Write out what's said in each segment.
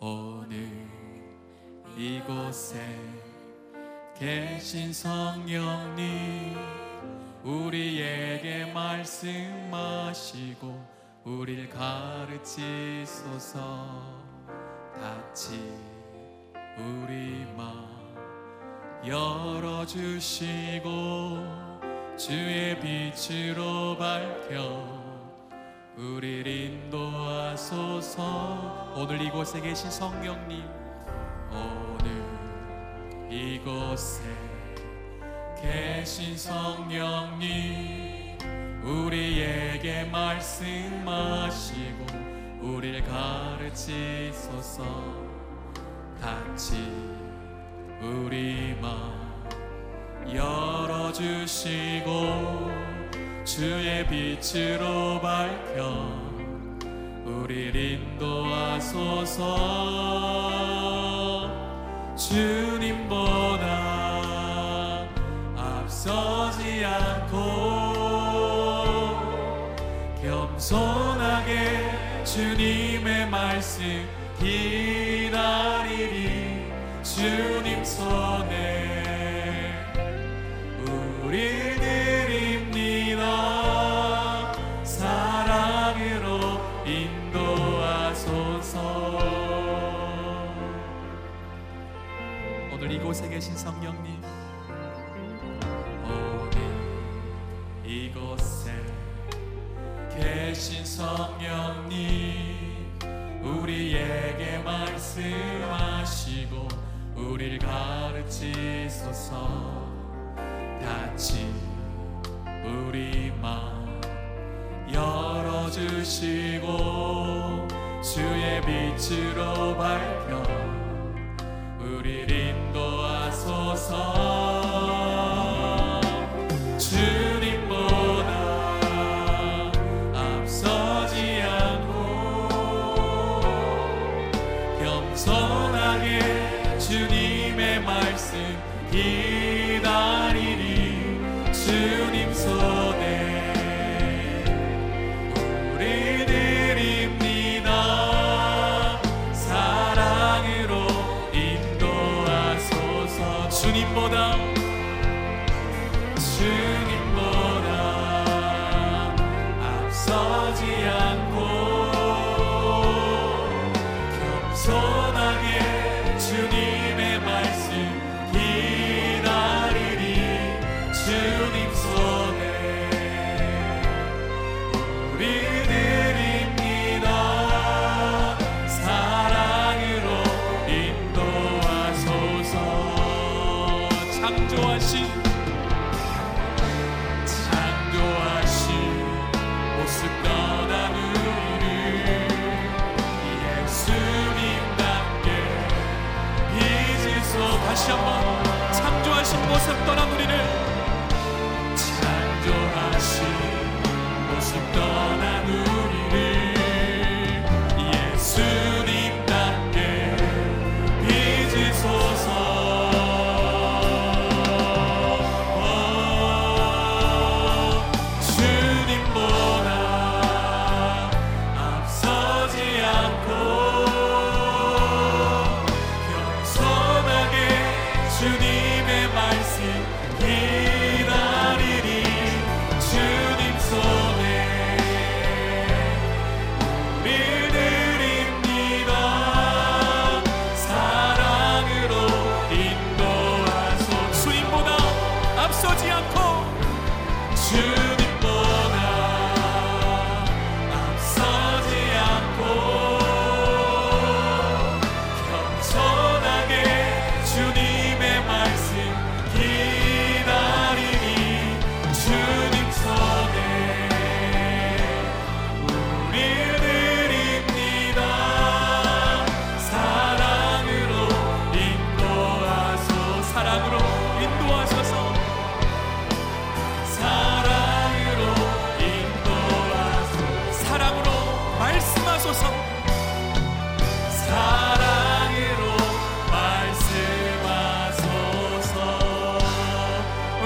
오늘 이곳에 계신 성령님 우리에게 말씀하시고 우리를 가르치소서. 닫힌 우리 마음 열어주시고 주의 빛으로 밝혀 우리를 인도하소서. 오늘 이곳에 계신 성령님 오늘 이곳에 계신 성령님 우리에게 말씀하시고 우리를 가르치소서. 닫힌 우리 마음 열어주시고 주의 빛으로 밝혀 우리를 인도하소서. 주님보다 앞서지 않고 겸손하게 주님의 말씀 기다리리 주님 손에 우리 드립 이곳에 계신 성령님. 오늘 이곳에 계신 성령님. 우리에게 말씀하시고 우리를 가르치소서. 닫힌 우리 마음 열어주시고 주의 빛으로 밝혀 우리를 인도 하소서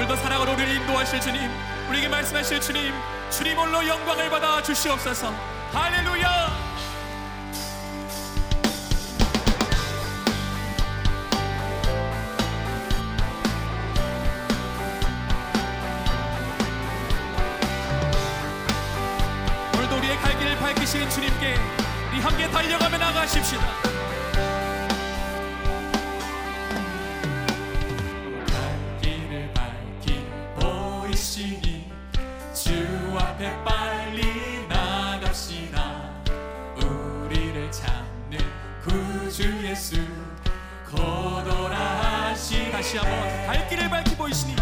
오늘도 사랑으로 우리를 인도하실 주님 우리에게 말씀하실 주님 주님 홀로 영광을 받아 주시옵소서. 할렐루야! 오늘도 우리의 갈 길을 밝히시는 주님께 우리 함께 달려가며 나가십시다. 주 예수 거덜하시 다시 한번 갈 길을 밝히 보이시니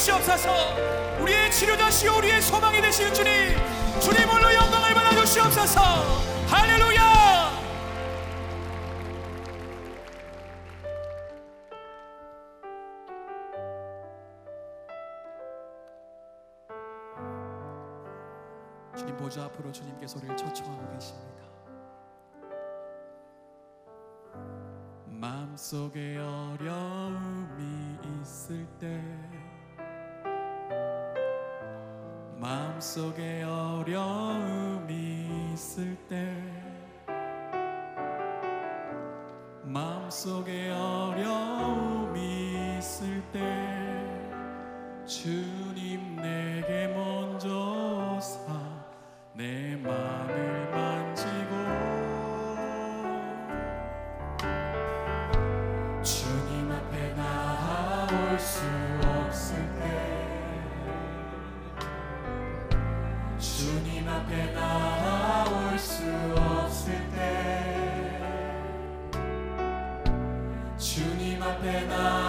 주시옵소서. 우리의 치료자시오 우리의 소망이 되신 주님 주님 홀로 영광을 받아 주시옵소서. 할렐루야! 주님 보좌 앞으로 주님께서 우리를 초청하고 계십니다. 마음속에 어려움이 있을 때 마음속에 어려움이 있을 때 마음속에 어려움이 있을 때 주님 내게 먼저 사내 맘을 주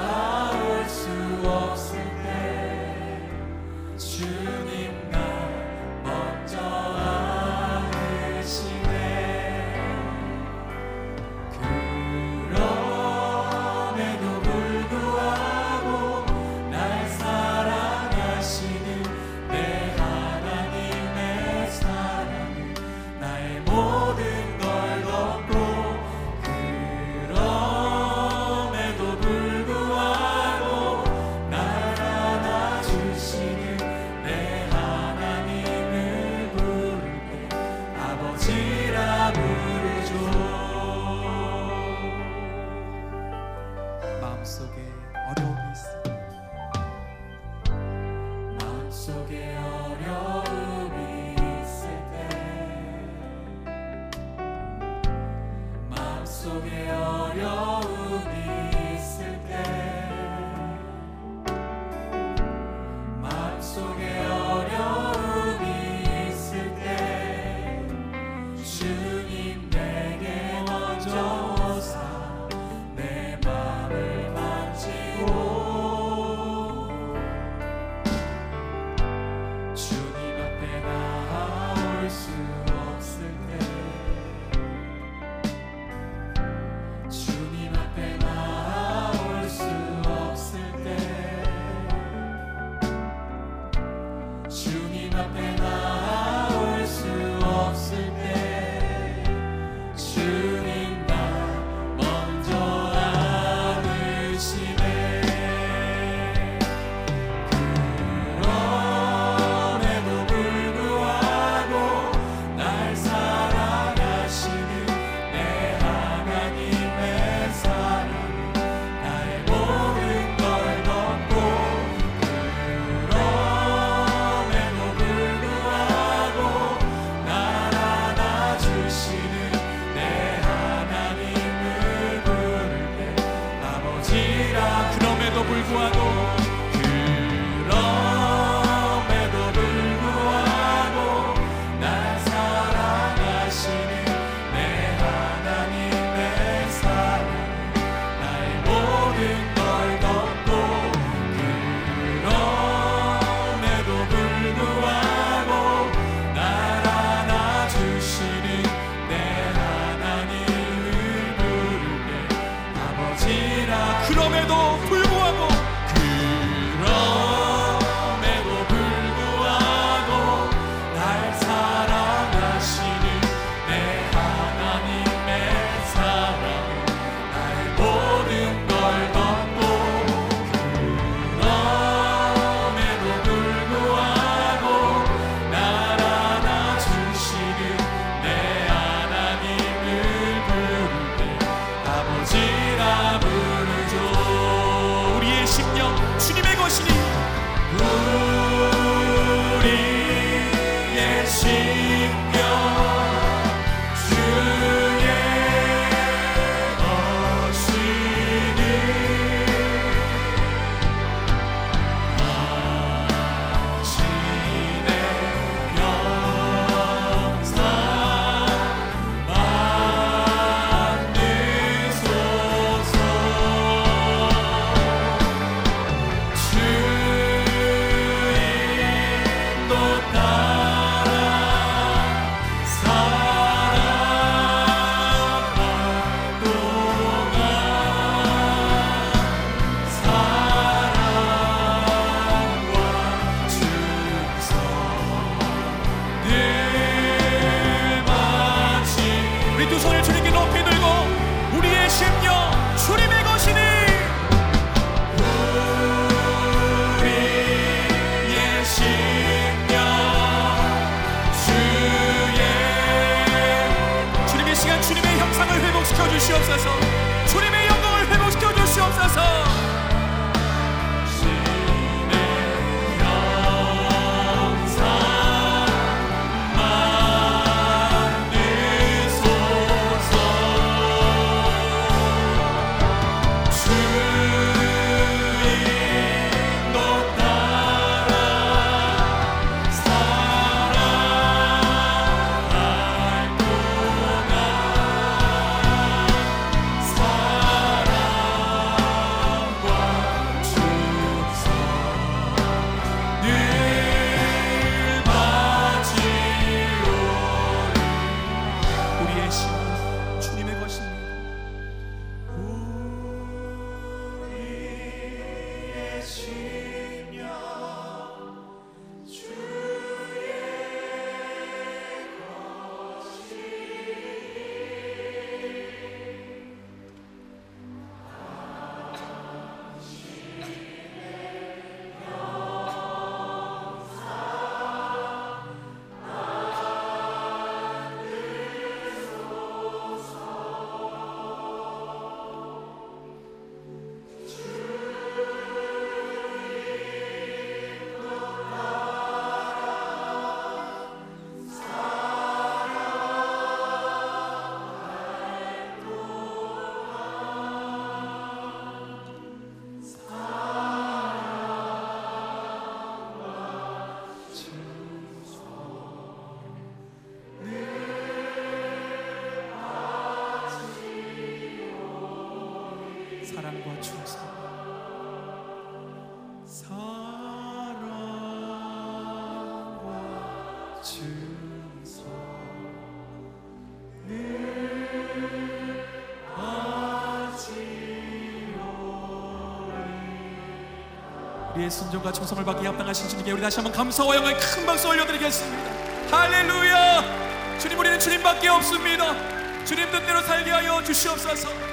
Dios es 사랑과 충성 우리의 순종과 충성을 받기 합당하신 주님께 우리 다시 한번 감사와 영광의 큰 박수 올려드리겠습니다. 할렐루야! 주님 우리는 주님밖에 없습니다. 주님 뜻대로 살게 하여 주시옵소서